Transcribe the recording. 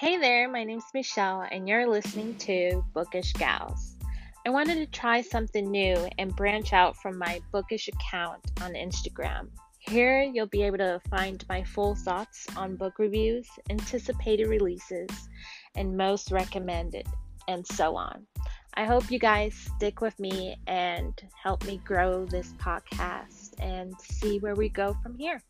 Hey there, my name's Michelle, and you're listening to Bookish Gals. I wanted to try something new and branch out from my bookish account on Instagram. Here, you'll be able to find my full thoughts on book reviews, anticipated releases, and most recommended, and so on. I hope you guys stick with me and help me grow this podcast and see where we go from here.